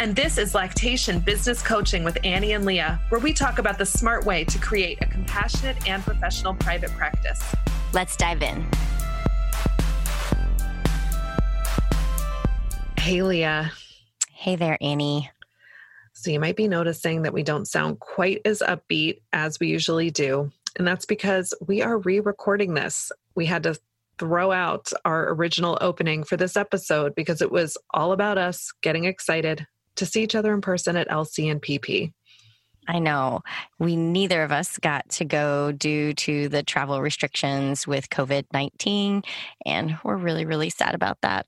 And this is Lactation Business Coaching with Annie and Leah, where we talk about the smart way to create a compassionate and professional private practice. Let's dive in. Hey, Leah. Hey there, Annie. So, you might be noticing that we don't sound quite as upbeat as we usually do. And that's because we are re recording this. We had to throw out our original opening for this episode because it was all about us getting excited to see each other in person at LCinPP. I know. We neither of us got to go due to the travel restrictions with COVID 19, and we're really, really sad about that.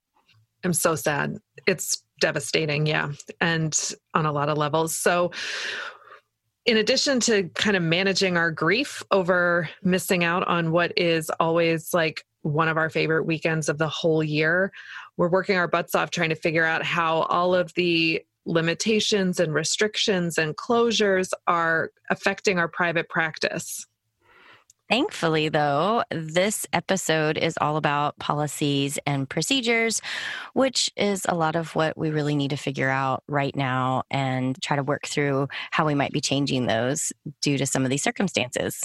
I'm so sad. It's devastating, yeah, and on a lot of levels. So, in addition to kind of managing our grief over missing out on what is always like one of our favorite weekends of the whole year. We're working our butts off trying to figure out how all of the limitations and restrictions and closures are affecting our private practice. Thankfully, though, this episode is all about policies and procedures, which is a lot of what we really need to figure out right now and try to work through how we might be changing those due to some of these circumstances.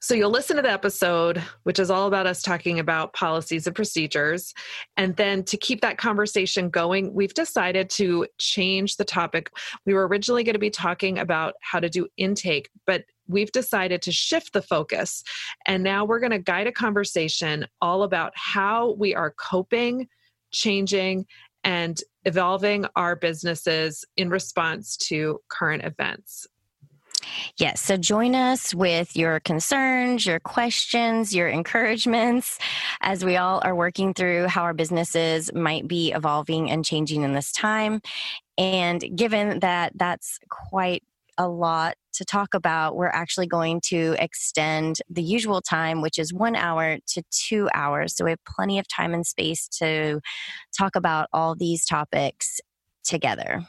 So you'll listen to the episode, which is all about us talking about policies and procedures. And then to keep that conversation going, we've decided to change the topic. We were originally going to be talking about how to do intake, but we've decided to shift the focus. And now we're going to guide a conversation all about how we are coping, changing, and evolving our businesses in response to current events. Yes. So join us with your concerns, your questions, your encouragements as we all are working through how our businesses might be evolving and changing in this time. And given that that's quite a lot to talk about, we're actually going to extend the usual time, which is one hour to two hours. So we have plenty of time and space to talk about all these topics together.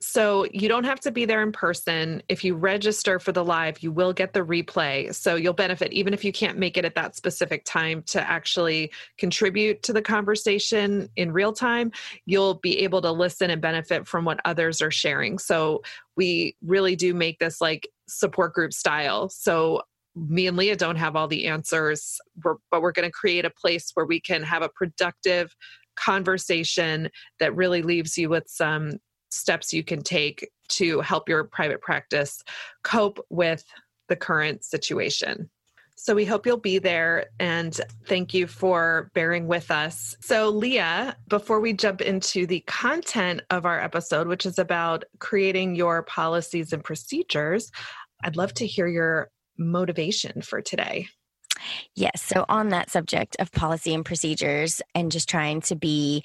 So you don't have to be there in person. If you register for the live, you will get the replay. So you'll benefit even if you can't make it at that specific time to actually contribute to the conversation in real time. You'll be able to listen and benefit from what others are sharing. So we really do make this like support group style. So me and Leah don't have all the answers, but we're going to create a place where we can have a productive conversation that really leaves you with some steps you can take to help your private practice cope with the current situation. So we hope you'll be there and thank you for bearing with us. So, Leah, before we jump into the content of our episode, which is about creating your policies and procedures, I'd love to hear your motivation for today. Yes. So, on that subject of policy and procedures, and just trying to be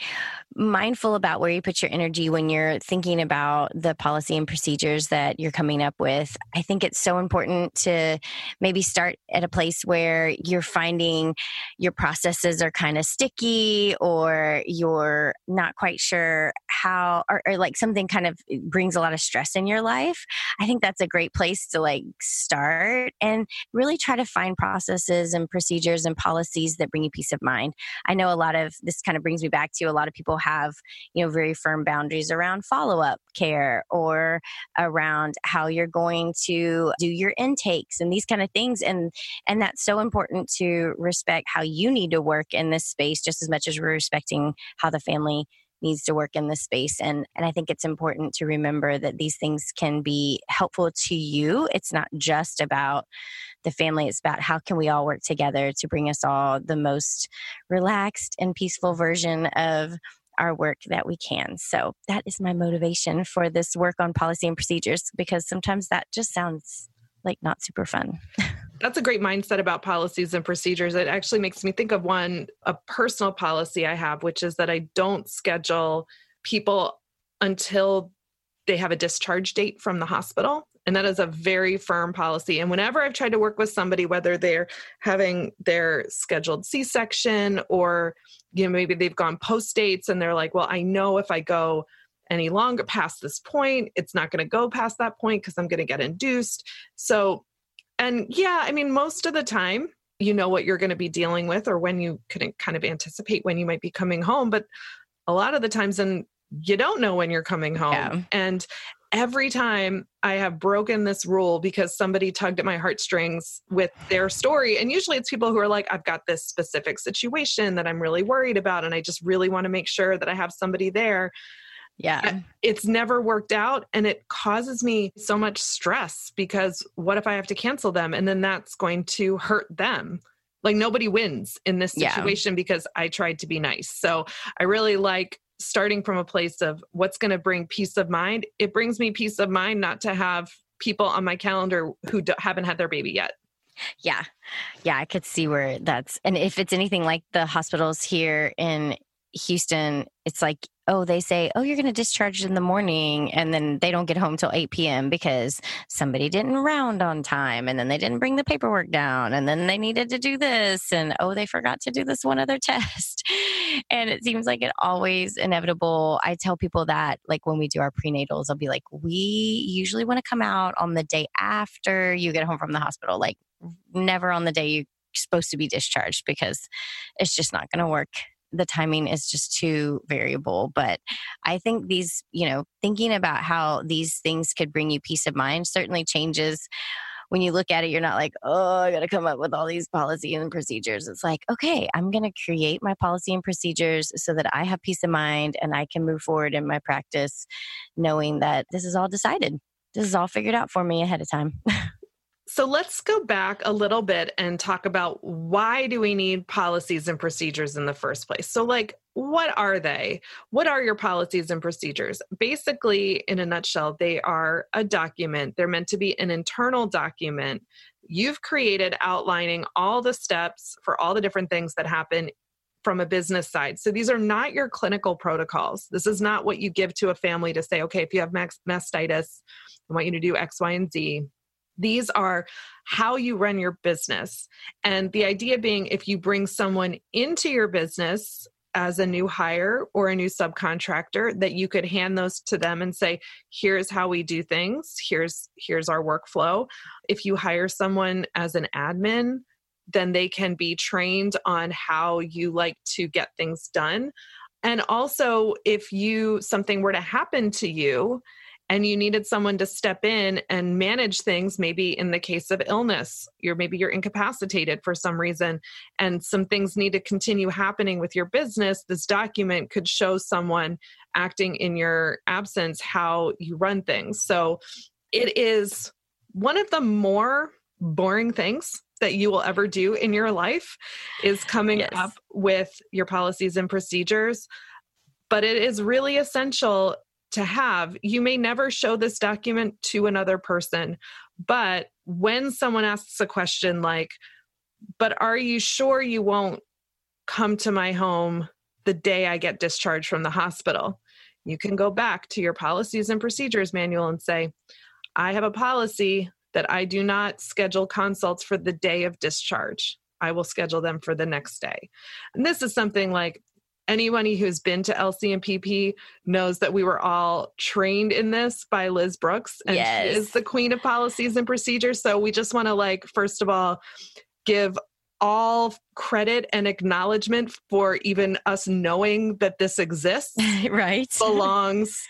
mindful about where you put your energy when you're thinking about the policy and procedures that you're coming up with, I think it's so important to maybe start at a place where you're finding your processes are kind of sticky or you're not quite sure how, or, or like something kind of brings a lot of stress in your life. I think that's a great place to like start and really try to find processes and procedures and policies that bring you peace of mind. I know a lot of this kind of brings me back to a lot of people have, you know, very firm boundaries around follow up care or around how you're going to do your intakes and these kind of things. And and that's so important to respect how you need to work in this space just as much as we're respecting how the family needs to work in this space. And, and I think it's important to remember that these things can be helpful to you. It's not just about the family, it's about how can we all work together to bring us all the most relaxed and peaceful version of our work that we can. So that is my motivation for this work on policy and procedures because sometimes that just sounds like not super fun. That's a great mindset about policies and procedures. It actually makes me think of one, a personal policy I have, which is that I don't schedule people until they have a discharge date from the hospital. And that is a very firm policy. And whenever I've tried to work with somebody, whether they're having their scheduled C section or, you know, maybe they've gone post dates and they're like, well, I know if I go any longer past this point, it's not going to go past that point because I'm going to get induced. So, and yeah, I mean, most of the time, you know what you're going to be dealing with or when you can kind of anticipate when you might be coming home. But a lot of the times, and you don't know when you're coming home. Yeah. And every time I have broken this rule because somebody tugged at my heartstrings with their story. And usually it's people who are like, I've got this specific situation that I'm really worried about, and I just really want to make sure that I have somebody there. Yeah. It's never worked out. And it causes me so much stress because what if I have to cancel them? And then that's going to hurt them. Like nobody wins in this situation yeah. because I tried to be nice. So I really like starting from a place of what's going to bring peace of mind. It brings me peace of mind not to have people on my calendar who haven't had their baby yet. Yeah. Yeah, I could see where that's and if it's anything like the hospitals here in Houston, it's like, oh, they say, oh, you're going to discharge in the morning. And then they don't get home till 8 p.m. because somebody didn't round on time. And then they didn't bring the paperwork down. And then they needed to do this. And oh, they forgot to do this one other test. and it seems like it always inevitable. I tell people that, like when we do our prenatals, I'll be like, we usually want to come out on the day after you get home from the hospital, like never on the day you're supposed to be discharged because it's just not going to work the timing is just too variable. But I think these, you know, thinking about how these things could bring you peace of mind certainly changes when you look at it, you're not like, oh, I got to come up with all these policy and procedures. It's like, okay, I'm going to create my policy and procedures so that I have peace of mind and I can move forward in my practice knowing that this is all decided. This is all figured out for me ahead of time. So let's go back a little bit and talk about why do we need policies and procedures in the first place? So like what are they? What are your policies and procedures? Basically, in a nutshell, they are a document. They're meant to be an internal document you've created outlining all the steps for all the different things that happen from a business side. So these are not your clinical protocols. This is not what you give to a family to say, okay, if you have mastitis, I want you to do X, Y, and Z these are how you run your business. And the idea being if you bring someone into your business as a new hire or a new subcontractor that you could hand those to them and say here's how we do things. Here's here's our workflow. If you hire someone as an admin then they can be trained on how you like to get things done. And also if you something were to happen to you and you needed someone to step in and manage things maybe in the case of illness you're maybe you're incapacitated for some reason and some things need to continue happening with your business this document could show someone acting in your absence how you run things so it is one of the more boring things that you will ever do in your life is coming yes. up with your policies and procedures but it is really essential to have. You may never show this document to another person, but when someone asks a question like, but are you sure you won't come to my home the day I get discharged from the hospital? You can go back to your policies and procedures manual and say, I have a policy that I do not schedule consults for the day of discharge. I will schedule them for the next day. And this is something like anyone who's been to LCinPP knows that we were all trained in this by Liz Brooks, and yes. she is the queen of policies and procedures. So we just want to like, first of all, give all credit and acknowledgement for even us knowing that this exists. right. Belongs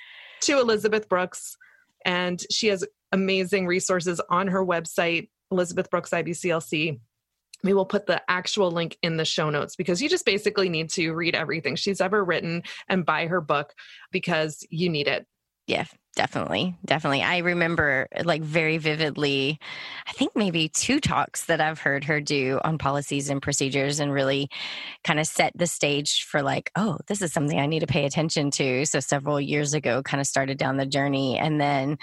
to Elizabeth Brooks. And she has amazing resources on her website, Elizabeth Brooks IBCLC we will put the actual link in the show notes because you just basically need to read everything she's ever written and buy her book because you need it. Yeah, Definitely, definitely. I remember uh, like very vividly, I think maybe two talks that I've heard her do on policies and procedures and really kind of set the stage for like, oh, this is something I need to pay attention to. So several years ago, kind of started down the journey. And then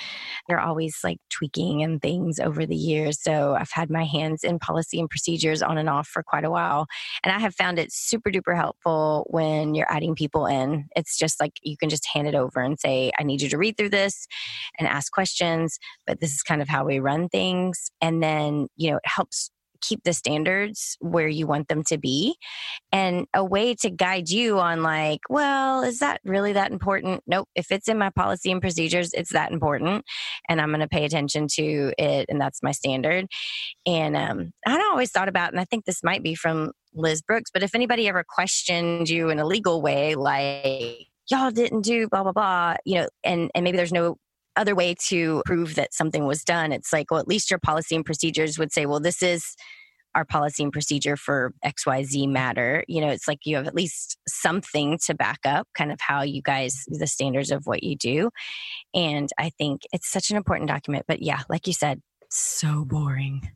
they're always like tweaking and things over the years. So I've had my hands in policy and procedures on and off for quite a while. And I have found it super duper helpful when you're adding people in. It's just like you can just hand it over and say, I need you to read through this this and ask questions, but this is kind of how we run things. And then, you know, it helps keep the standards where you want them to be. And a way to guide you on like well is that really that important? Nope if it's in my policy and procedures it's that important and i'm going to pay attention to it and that's my standard. And um, i always thought about and i think this might be from liz brooks but if anybody ever questioned you in a legal way like y'all didn't do blah blah blah you know and and maybe there's no other way to prove that something was done. It's like well at least your policy and procedures would say well this is our policy and procedure for xyz matter. You know it's like you have at least something to back up kind of how you guys the standards of what you do. And i think it's such an important document but yeah like you said so boring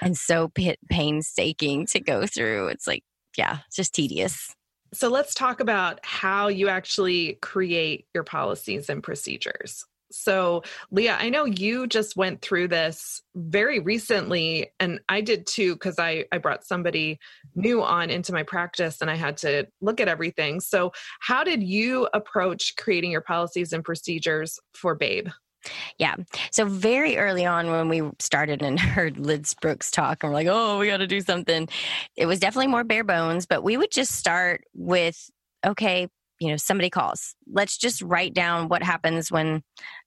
and so painstaking to go through. It's like yeah it's just tedious so let's talk about how you actually create your policies and procedures. So, Leah, I know you just went through this very recently, and I did too, because I, I brought somebody new on into my practice and I had to look at everything. So, how did you approach creating your policies and procedures for Babe? Yeah. So very early on when we started and heard Liz Brooks talk, and we're like, oh, we got to do something. It was definitely more bare bones, but we would just start with, okay, you know, somebody calls. Let's just write down what happens when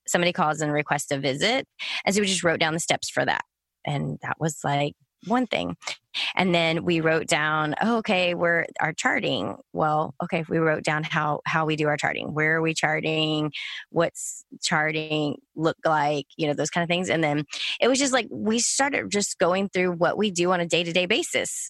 somebody calls and requests a visit. And so we just wrote down the steps for that. And that was like one thing. And then we wrote down, oh, okay, we're our charting. Well, okay, we wrote down how how we do our charting. Where are we charting? What's charting look like? You know, those kind of things. And then it was just like we started just going through what we do on a day-to-day basis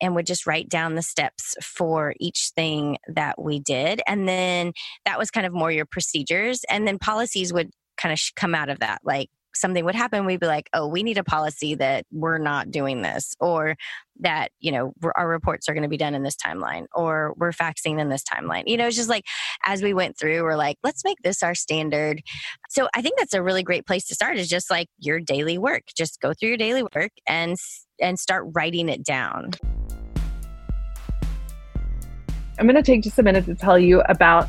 and would just write down the steps for each thing that we did. And then that was kind of more your procedures. And then policies would kind of come out of that. Like something would happen, we'd be like, oh, we need a policy that we're not doing this, or that, you know, our reports are going to be done in this timeline, or we're faxing in this timeline. You know, it's just like as we went through, we're like, let's make this our standard. So I think that's a really great place to start is just like your daily work. Just go through your daily work and and start writing it down. I'm going to take just a minute to tell you about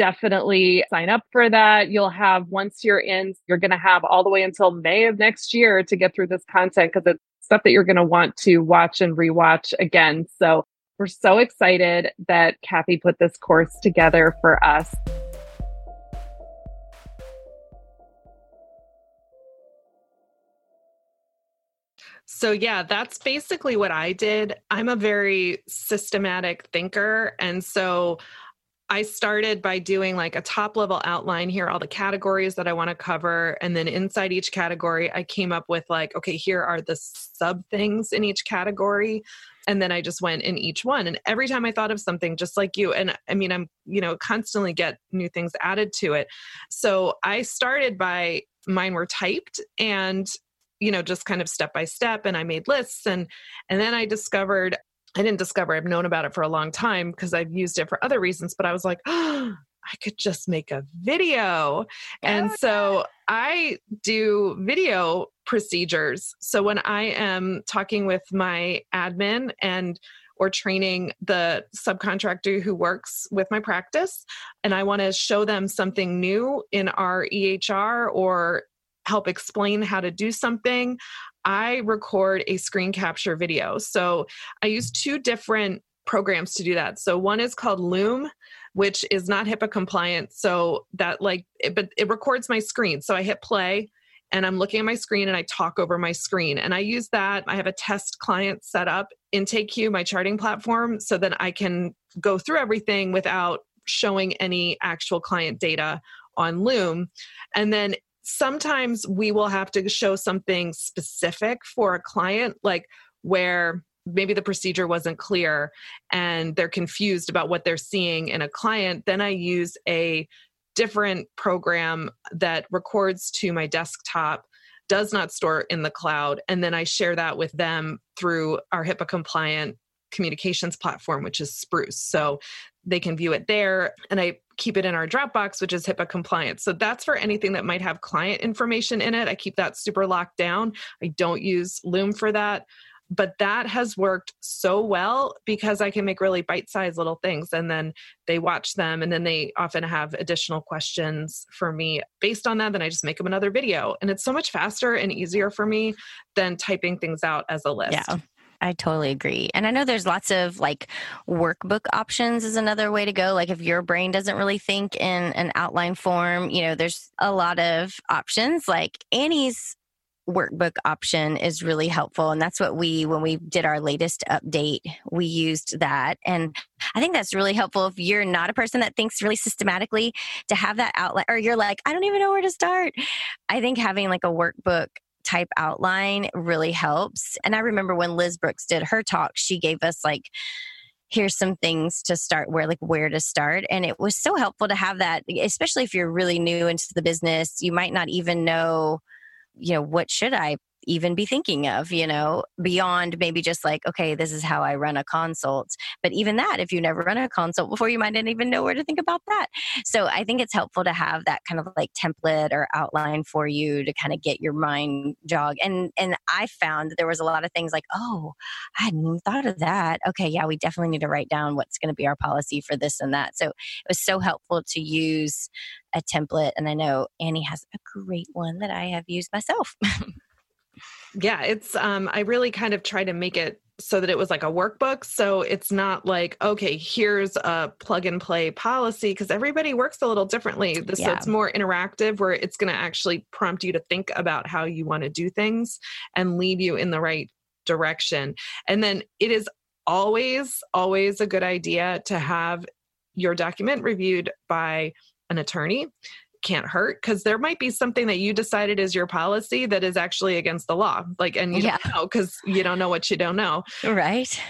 definitely sign up for that. You'll have, once you're in, you're going to have all the way until May of next year to get through this content because it's stuff that you're going to want to watch and rewatch again. So we're so excited that Kathy put this course together for us. So, yeah, that's basically what I did. I'm a very systematic thinker. And so I started by doing like a top level outline here, all the categories that I want to cover. And then inside each category, I came up with like, okay, here are the sub things in each category. And then I just went in each one. And every time I thought of something, just like you, and I mean, I'm, you know, constantly get new things added to it. So I started by mine were typed and you know just kind of step by step and i made lists and and then i discovered I didn't discover, I've known about it for a long time because I've used it for other reasons, but I was like, oh, I could just make a video. And oh, so I do video procedures. So when I am talking with my admin and or training the subcontractor who works with my practice and I want to show them something new in our EHR or help explain how to do something, I record a screen capture video. So I use two different programs to do that. So one is called Loom, which is not HIPAA compliant. So that like, it, but it records my screen. So I hit play and I'm looking at my screen and I talk over my screen. And I use that. I have a test client set up in TakeQ, my charting platform, so that I can go through everything without showing any actual client data on Loom. And then sometimes we will have to show something specific for a client, like where maybe the procedure wasn't clear and they're confused about what they're seeing in a client. Then I use a different program that records to my desktop does not store in the cloud and then i share that with them through our hipaa compliant communications platform which is spruce. So they can view it there and i keep it in our dropbox which is hipaa compliant. So that's for anything that might have client information in it. I keep that super locked down. I don't use loom for that but that has worked so well because i can make really bite-sized little things and then they watch them and then they often have additional questions for me based on that then i just make them another video. And it's so much faster and easier for me than typing things out as a list. Yeah I totally agree. And I know there's lots of like workbook options is another way to go. Like if your brain doesn't really think in an outline form, you know, there's a lot of options. Like Annie's workbook option is really helpful and that's what we when we did our latest update we used that and i think that's really helpful if you're not a person that thinks really systematically to have that outline or you're like i don't even know where to start i think having like a workbook type outline really helps. And I remember when Liz Brooks did her talk, she gave us like, here's some things to start where like where to start and it was so helpful to have that especially if you're really new into the business you might not even know you know what should i even be thinking of, you know, beyond maybe just like, okay, this is how I run a consult. But even that, if you never run a consult before, you might not even know where to think about that. So I think it's helpful to have that kind of like template or outline for you to kind of get your mind jog. And and I found that there was a lot of things like, oh, I hadn't even thought of that. Okay, yeah, we definitely need to write down what's going to be our policy for this and that. So it was so helpful to use a template. And I know Annie has a great one that I have used myself. yeah it's um i really kind of try to make it so that it was like a workbook so it's not like okay here's a plug and play policy because everybody works a little differently this, yeah. so it's more interactive where it's going to actually prompt you to think about how you want to do things and lead you in the right direction and then it is always always a good idea to have your document reviewed by an attorney can't hurt because there might be something that you decided is your policy that is actually against the law. Like, and you yeah. don't know because you don't know what you don't know. Right.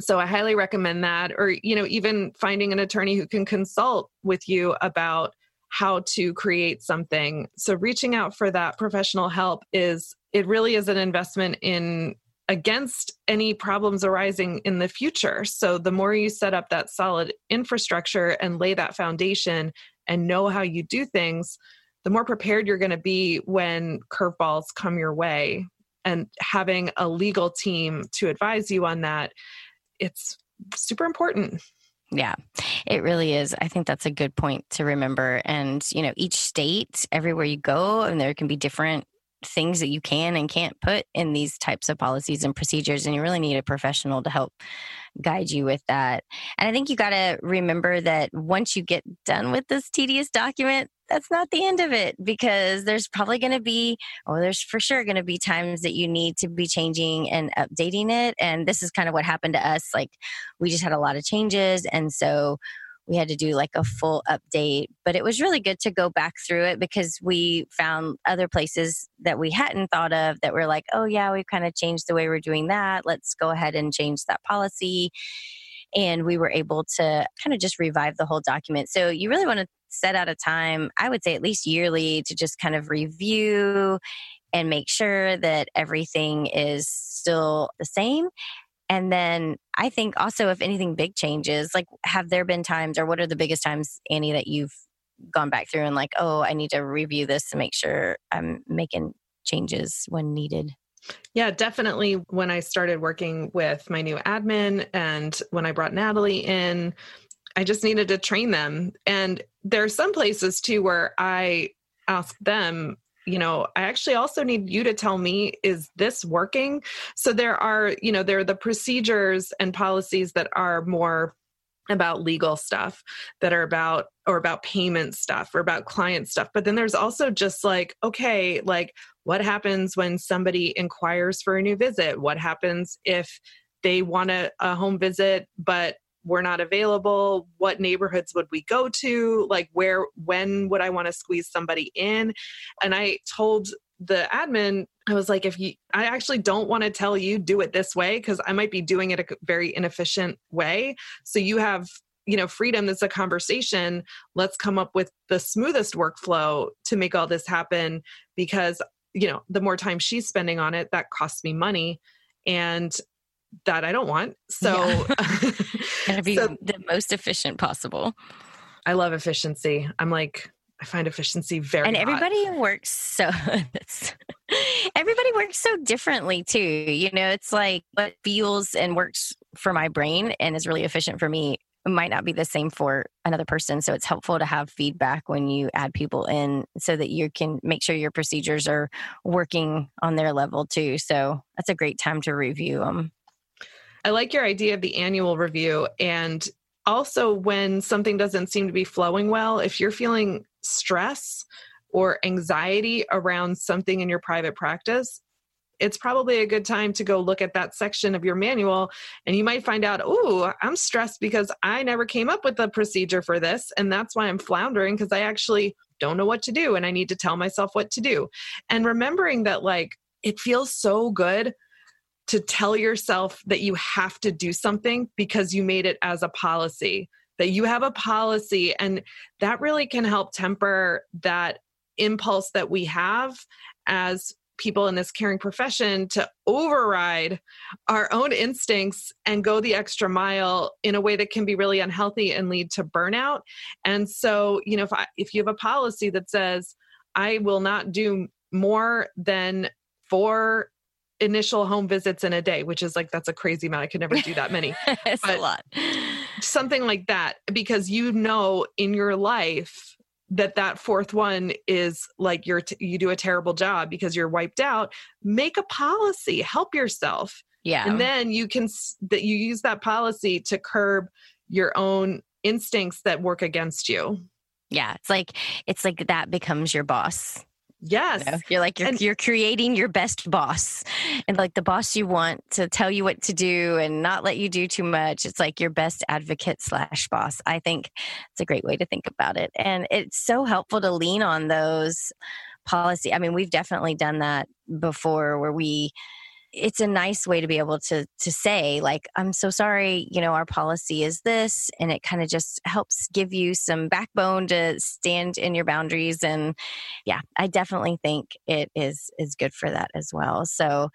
So I highly recommend that. Or, you know, even finding an attorney who can consult with you about how to create something. So reaching out for that professional help is, it really is an investment in against any problems arising in the future. So the more you set up that solid infrastructure and lay that foundation, and know how you do things, the more prepared you're going to be when curveballs come your way. And having a legal team to advise you on that, it's super important. Yeah, it really is. I think that's a good point to remember. And, you know, each state, everywhere you go, and there can be different things that you can and can't put in these types of policies and procedures. And you really need a professional to help guide you with that. And I think you got to remember that once you get done with this tedious document, that's not the end of it because there's probably going to be, or there's for sure going to be times that you need to be changing and updating it. And this is kind of what happened to us. Like we just had a lot of changes. And so we had to do like a full update. But it was really good to go back through it because we found other places that we hadn't thought of that were like, oh, yeah, we've kind of changed the way we're doing that. Let's go ahead and change that policy. And we were able to kind of just revive the whole document. So you really want to set out a time, I would say at least yearly, to just kind of review and make sure that everything is still the same. And then I think also if anything big changes, like have there been times or what are the biggest times, Annie, that you've gone back through and like, oh, I need to review this to make sure I'm making changes when needed? Yeah, definitely. When I started working with my new admin and when I brought Natalie in, I just needed to train them. And there are some places too where I ask them, you know, I actually also need you to tell me, is this working? So there are, you know, there are the procedures and policies that are more about legal stuff that are about or about payment stuff or about client stuff but then there's also just like okay like what happens when somebody inquires for a new visit what happens if they want a, a home visit but we're not available what neighborhoods would we go to like where when would i want to squeeze somebody in? And i told the admin i was like if you i actually don't want to tell you do it this way because i might be doing it a very inefficient way. So you have you know freedom that's a conversation. Let's come up with the smoothest workflow to make all this happen because you know the more time she's spending on it that costs me money. And that I don't want. So, yeah. gotta be so, the most efficient possible. I love efficiency. I'm like, I find efficiency very and hot. everybody works so everybody works so differently too. You know, it's like what feels and works for my brain and is really efficient for me might not be the same for another person. So it's helpful to have feedback when you add people in so that you can make sure your procedures are working on their level too. So that's a great time to review them. I like your idea of the annual review. And also, when something doesn't seem to be flowing well, if you're feeling stress or anxiety around something in your private practice, it's probably a good time to go look at that section of your manual and you might find out, oh, I'm stressed because I never came up with a procedure for this. And that's why I'm floundering because I actually don't know what to do and I need to tell myself what to do. And remembering that, like, it feels so good to tell yourself that you have to do something because you made it as a policy, that you have a policy. And that really can help temper that impulse that we have as people in this caring profession to override our own instincts and go the extra mile in a way that can be really unhealthy and lead to burnout. And so, you know, if I, if you have a policy that says I will not do more than four initial home visits in a day, which is like that's a crazy amount. I could never do that many. it's but a lot. Something like that because you know in your life that that fourth one is like you're t- you do a terrible job because you're wiped out. Make a policy, help yourself. Yeah. And then you can that you use that policy to curb your own instincts that work against you. Yeah, it's like it's like that becomes your boss. Yes. You know, you're like you're and, you're creating your best boss. And like the boss you want to tell you what to do and not let you do too much. It's like your best advocate slash boss. I think it's a great way to think about it. And it's so helpful to lean on those policy. I mean, we've definitely done that before where we it's a nice way to be able to to say like i'm so sorry you know our policy is this and it kind of just helps give you some backbone to stand in your boundaries and yeah i definitely think it is is good for that as well. So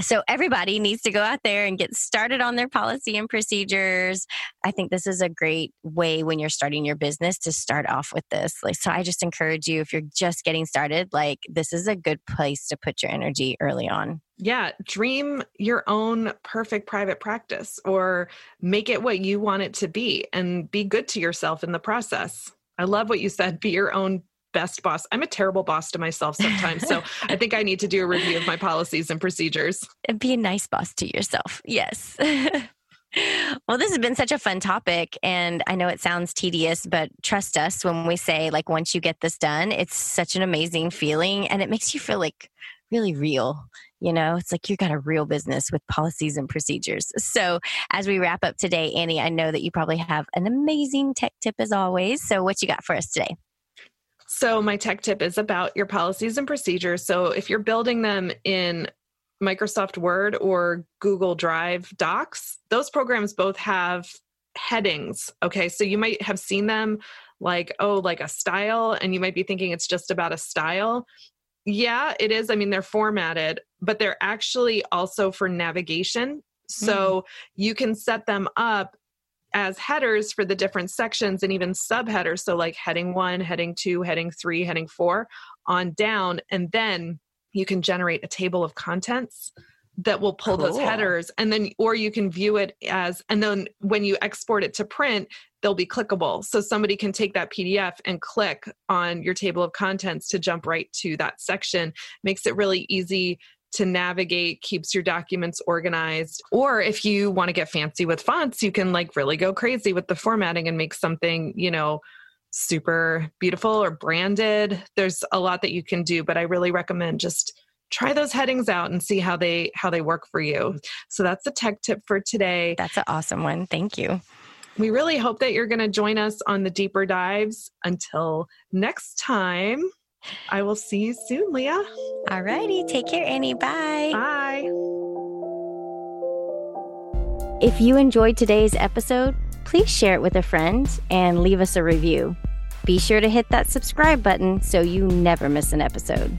so everybody needs to go out there and get started on their policy and procedures. I think this is a great way when you're starting your business to start off with this. Like so I just encourage you if you're just getting started, like this is a good place to put your energy early on. Yeah, dream your own perfect private practice or make it what you want it to be and be good to yourself in the process. I love what you said, be your own best boss. I'm a terrible boss to myself sometimes. So I think I need to do a review of my policies and procedures. And be a nice boss to yourself. Yes. well, this has been such a fun topic. And I know it sounds tedious, but trust us when we say, like, once you get this done, it's such an amazing feeling and it makes you feel like really real You know, it's like you've got a real business with policies and procedures. So, as we wrap up today, Annie, I know that you probably have an amazing tech tip as always. So, what you got for us today? So, my tech tip is about your policies and procedures. So, if you're building them in Microsoft Word or Google Drive Docs, those programs both have headings. Okay. So, you might have seen them like, oh, like a style, and you might be thinking it's just about a style. Yeah, it is. I mean, they're formatted, but they're actually also for navigation. So mm. you can set them up as headers for the different sections and even subheaders. So, like heading one, heading two, heading three, heading four on down. And then you can generate a table of contents that will pull cool. those headers and then or you can view it as and then when you export it to print they'll be clickable so somebody can take that pdf and click on your table of contents to jump right to that section makes it really easy to navigate keeps your documents organized. Or if you want to get fancy with fonts you can like really go crazy with the formatting and make something you know super beautiful or branded. There's a lot that you can do but i really recommend just try those headings out and see how they how they work for you. So that's the tech tip for today. That's an awesome one. Thank you. We really hope that you're going to join us on the deeper dives until next time i will see you soon leah. All righty. Take care annie. Bye. Bye. If you enjoyed today's episode please share it with a friend and leave us a review. Be sure to hit that subscribe button so you never miss an episode